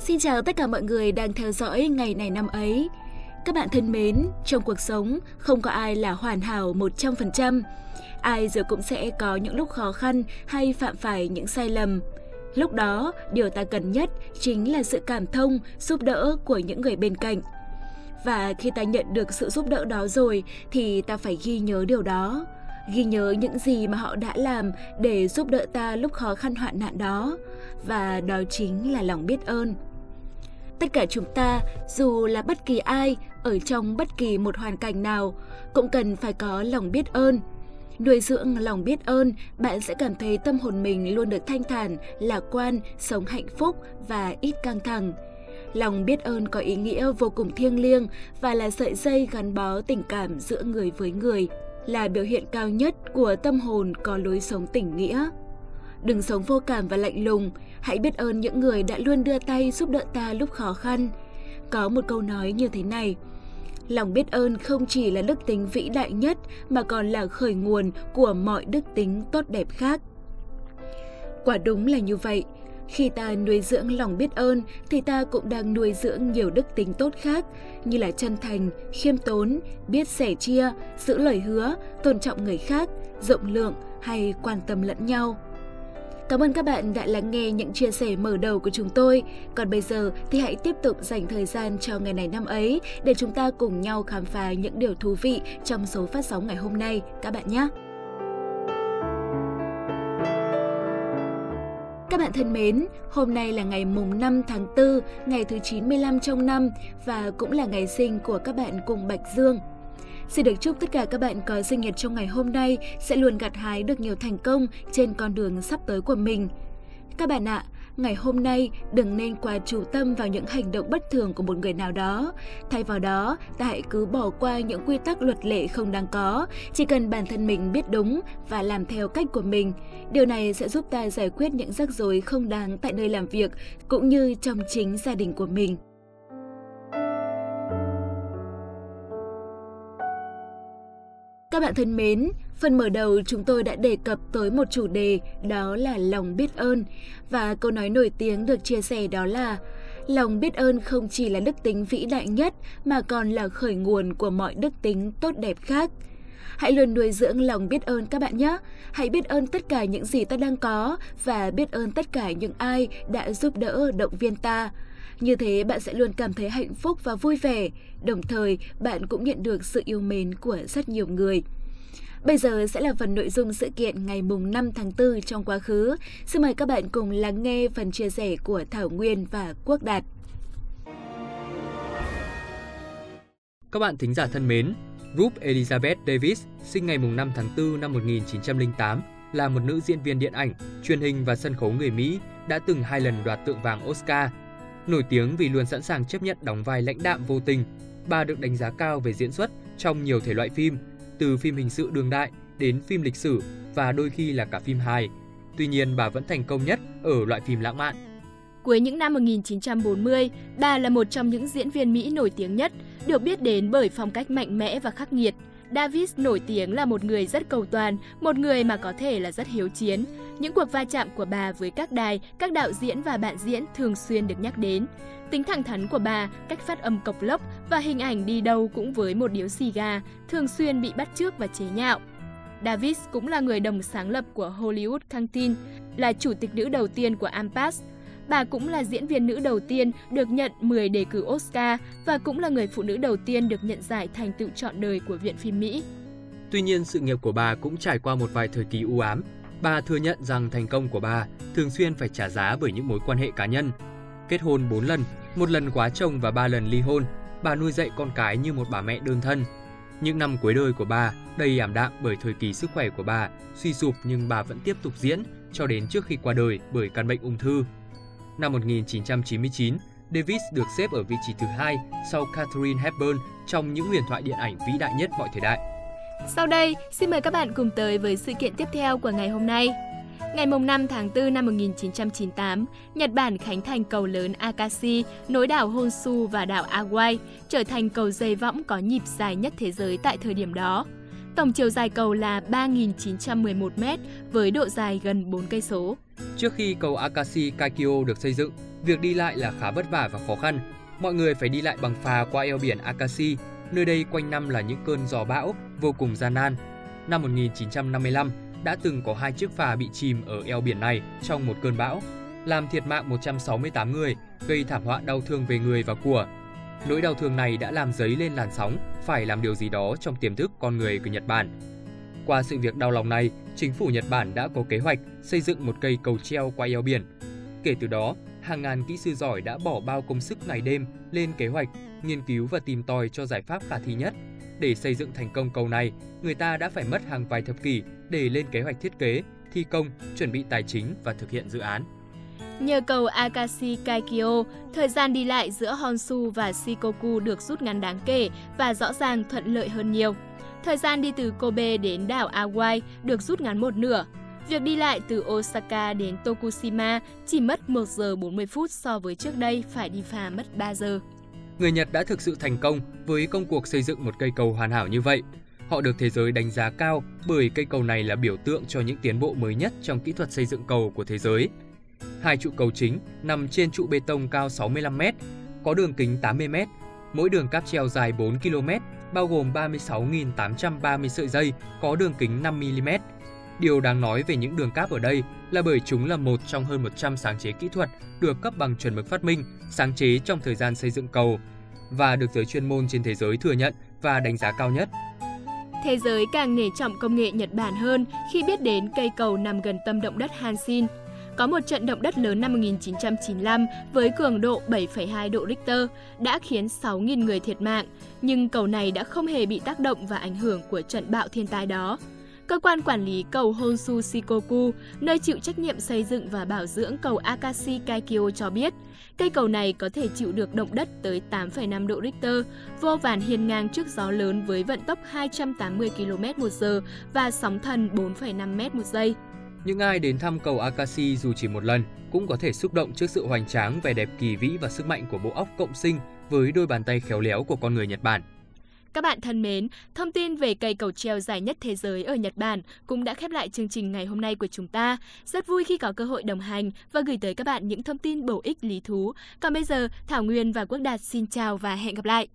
Xin chào tất cả mọi người đang theo dõi ngày này năm ấy. Các bạn thân mến, trong cuộc sống không có ai là hoàn hảo 100%. Ai rồi cũng sẽ có những lúc khó khăn hay phạm phải những sai lầm. Lúc đó, điều ta cần nhất chính là sự cảm thông, giúp đỡ của những người bên cạnh. Và khi ta nhận được sự giúp đỡ đó rồi thì ta phải ghi nhớ điều đó ghi nhớ những gì mà họ đã làm để giúp đỡ ta lúc khó khăn hoạn nạn đó và đó chính là lòng biết ơn tất cả chúng ta, dù là bất kỳ ai, ở trong bất kỳ một hoàn cảnh nào, cũng cần phải có lòng biết ơn nuôi dưỡng lòng biết ơn, bạn sẽ cảm thấy tâm hồn mình luôn được thanh thản, lạc quan, sống hạnh phúc và ít căng thẳng lòng biết ơn có ý nghĩa vô cùng thiêng liêng và là sợi dây gắn bó tình cảm giữa người với người, là biểu hiện cao nhất của tâm hồn có lối sống tỉnh nghĩa. Đừng sống vô cảm và lạnh lùng, hãy biết ơn những người đã luôn đưa tay giúp đỡ ta lúc khó khăn. Có một câu nói như thế này, lòng biết ơn không chỉ là đức tính vĩ đại nhất mà còn là khởi nguồn của mọi đức tính tốt đẹp khác. Quả đúng là như vậy, khi ta nuôi dưỡng lòng biết ơn thì ta cũng đang nuôi dưỡng nhiều đức tính tốt khác như là chân thành, khiêm tốn, biết sẻ chia, giữ lời hứa, tôn trọng người khác, rộng lượng hay quan tâm lẫn nhau. Cảm ơn các bạn đã lắng nghe những chia sẻ mở đầu của chúng tôi. Còn bây giờ thì hãy tiếp tục dành thời gian cho ngày này năm ấy để chúng ta cùng nhau khám phá những điều thú vị trong số phát sóng ngày hôm nay các bạn nhé. Các bạn thân mến, hôm nay là ngày mùng 5 tháng 4, ngày thứ 95 trong năm và cũng là ngày sinh của các bạn cùng Bạch Dương. Xin được chúc tất cả các bạn có sinh nhật trong ngày hôm nay sẽ luôn gặt hái được nhiều thành công trên con đường sắp tới của mình. Các bạn ạ, ngày hôm nay đừng nên quá chú tâm vào những hành động bất thường của một người nào đó. Thay vào đó, ta hãy cứ bỏ qua những quy tắc luật lệ không đáng có, chỉ cần bản thân mình biết đúng và làm theo cách của mình. Điều này sẽ giúp ta giải quyết những rắc rối không đáng tại nơi làm việc cũng như trong chính gia đình của mình. Các bạn thân mến, phần mở đầu chúng tôi đã đề cập tới một chủ đề đó là lòng biết ơn và câu nói nổi tiếng được chia sẻ đó là lòng biết ơn không chỉ là đức tính vĩ đại nhất mà còn là khởi nguồn của mọi đức tính tốt đẹp khác. Hãy luôn nuôi dưỡng lòng biết ơn các bạn nhé. Hãy biết ơn tất cả những gì ta đang có và biết ơn tất cả những ai đã giúp đỡ động viên ta. Như thế bạn sẽ luôn cảm thấy hạnh phúc và vui vẻ, đồng thời bạn cũng nhận được sự yêu mến của rất nhiều người. Bây giờ sẽ là phần nội dung sự kiện ngày mùng 5 tháng 4 trong quá khứ. Xin mời các bạn cùng lắng nghe phần chia sẻ của Thảo Nguyên và Quốc Đạt. Các bạn thính giả thân mến, Ruth Elizabeth Davis sinh ngày mùng 5 tháng 4 năm 1908 là một nữ diễn viên điện ảnh, truyền hình và sân khấu người Mỹ đã từng hai lần đoạt tượng vàng Oscar Nổi tiếng vì luôn sẵn sàng chấp nhận đóng vai lãnh đạm vô tình, bà được đánh giá cao về diễn xuất trong nhiều thể loại phim, từ phim hình sự đường đại đến phim lịch sử và đôi khi là cả phim hài. Tuy nhiên, bà vẫn thành công nhất ở loại phim lãng mạn. Cuối những năm 1940, bà là một trong những diễn viên Mỹ nổi tiếng nhất, được biết đến bởi phong cách mạnh mẽ và khắc nghiệt. Davis nổi tiếng là một người rất cầu toàn, một người mà có thể là rất hiếu chiến. Những cuộc va chạm của bà với các đài, các đạo diễn và bạn diễn thường xuyên được nhắc đến. Tính thẳng thắn của bà, cách phát âm cộc lốc và hình ảnh đi đâu cũng với một điếu xì gà, thường xuyên bị bắt chước và chế nhạo. Davis cũng là người đồng sáng lập của Hollywood Canteen, là chủ tịch nữ đầu tiên của Ampas, Bà cũng là diễn viên nữ đầu tiên được nhận 10 đề cử Oscar và cũng là người phụ nữ đầu tiên được nhận giải thành tựu trọn đời của Viện phim Mỹ. Tuy nhiên, sự nghiệp của bà cũng trải qua một vài thời kỳ u ám. Bà thừa nhận rằng thành công của bà thường xuyên phải trả giá bởi những mối quan hệ cá nhân. Kết hôn 4 lần, một lần quá chồng và ba lần ly hôn, bà nuôi dạy con cái như một bà mẹ đơn thân. Những năm cuối đời của bà đầy ảm đạm bởi thời kỳ sức khỏe của bà suy sụp nhưng bà vẫn tiếp tục diễn cho đến trước khi qua đời bởi căn bệnh ung thư. Năm 1999, Davis được xếp ở vị trí thứ hai sau Catherine Hepburn trong những huyền thoại điện ảnh vĩ đại nhất mọi thời đại. Sau đây, xin mời các bạn cùng tới với sự kiện tiếp theo của ngày hôm nay. Ngày 5 tháng 4 năm 1998, Nhật Bản khánh thành cầu lớn Akashi nối đảo Honshu và đảo Hawaii, trở thành cầu dây võng có nhịp dài nhất thế giới tại thời điểm đó. Tổng chiều dài cầu là 3.911 m với độ dài gần 4 cây số. Trước khi cầu Akashi Kaikyo được xây dựng, Việc đi lại là khá vất vả và khó khăn. Mọi người phải đi lại bằng phà qua eo biển Akashi, nơi đây quanh năm là những cơn gió bão vô cùng gian nan. Năm 1955, đã từng có hai chiếc phà bị chìm ở eo biển này trong một cơn bão, làm thiệt mạng 168 người, gây thảm họa đau thương về người và của. Nỗi đau thương này đã làm dấy lên làn sóng phải làm điều gì đó trong tiềm thức con người của Nhật Bản. Qua sự việc đau lòng này, chính phủ Nhật Bản đã có kế hoạch xây dựng một cây cầu treo qua eo biển. Kể từ đó, hàng ngàn kỹ sư giỏi đã bỏ bao công sức ngày đêm lên kế hoạch, nghiên cứu và tìm tòi cho giải pháp khả thi nhất. Để xây dựng thành công cầu này, người ta đã phải mất hàng vài thập kỷ để lên kế hoạch thiết kế, thi công, chuẩn bị tài chính và thực hiện dự án. Nhờ cầu Akashi Kaikyo, thời gian đi lại giữa Honshu và Shikoku được rút ngắn đáng kể và rõ ràng thuận lợi hơn nhiều. Thời gian đi từ Kobe đến đảo Awai được rút ngắn một nửa. Việc đi lại từ Osaka đến Tokushima chỉ mất 1 giờ 40 phút so với trước đây phải đi phà mất 3 giờ. Người Nhật đã thực sự thành công với công cuộc xây dựng một cây cầu hoàn hảo như vậy. Họ được thế giới đánh giá cao bởi cây cầu này là biểu tượng cho những tiến bộ mới nhất trong kỹ thuật xây dựng cầu của thế giới. Hai trụ cầu chính nằm trên trụ bê tông cao 65 m, có đường kính 80 m, mỗi đường cáp treo dài 4 km, bao gồm 36.830 sợi dây có đường kính 5 mm. Điều đáng nói về những đường cáp ở đây là bởi chúng là một trong hơn 100 sáng chế kỹ thuật được cấp bằng chuẩn mực phát minh, sáng chế trong thời gian xây dựng cầu và được giới chuyên môn trên thế giới thừa nhận và đánh giá cao nhất. Thế giới càng nể trọng công nghệ Nhật Bản hơn khi biết đến cây cầu nằm gần tâm động đất Hanshin. Có một trận động đất lớn năm 1995 với cường độ 7,2 độ Richter đã khiến 6.000 người thiệt mạng, nhưng cầu này đã không hề bị tác động và ảnh hưởng của trận bão thiên tai đó. Cơ quan quản lý cầu Honshu Shikoku, nơi chịu trách nhiệm xây dựng và bảo dưỡng cầu Akashi Kaikyo cho biết, cây cầu này có thể chịu được động đất tới 8,5 độ Richter, vô vàn hiên ngang trước gió lớn với vận tốc 280 km một giờ và sóng thần 4,5 m một giây. Những ai đến thăm cầu Akashi dù chỉ một lần cũng có thể xúc động trước sự hoành tráng, vẻ đẹp kỳ vĩ và sức mạnh của bộ óc cộng sinh với đôi bàn tay khéo léo của con người Nhật Bản. Các bạn thân mến, thông tin về cây cầu treo dài nhất thế giới ở Nhật Bản cũng đã khép lại chương trình ngày hôm nay của chúng ta. Rất vui khi có cơ hội đồng hành và gửi tới các bạn những thông tin bổ ích lý thú. Còn bây giờ, Thảo Nguyên và Quốc Đạt xin chào và hẹn gặp lại.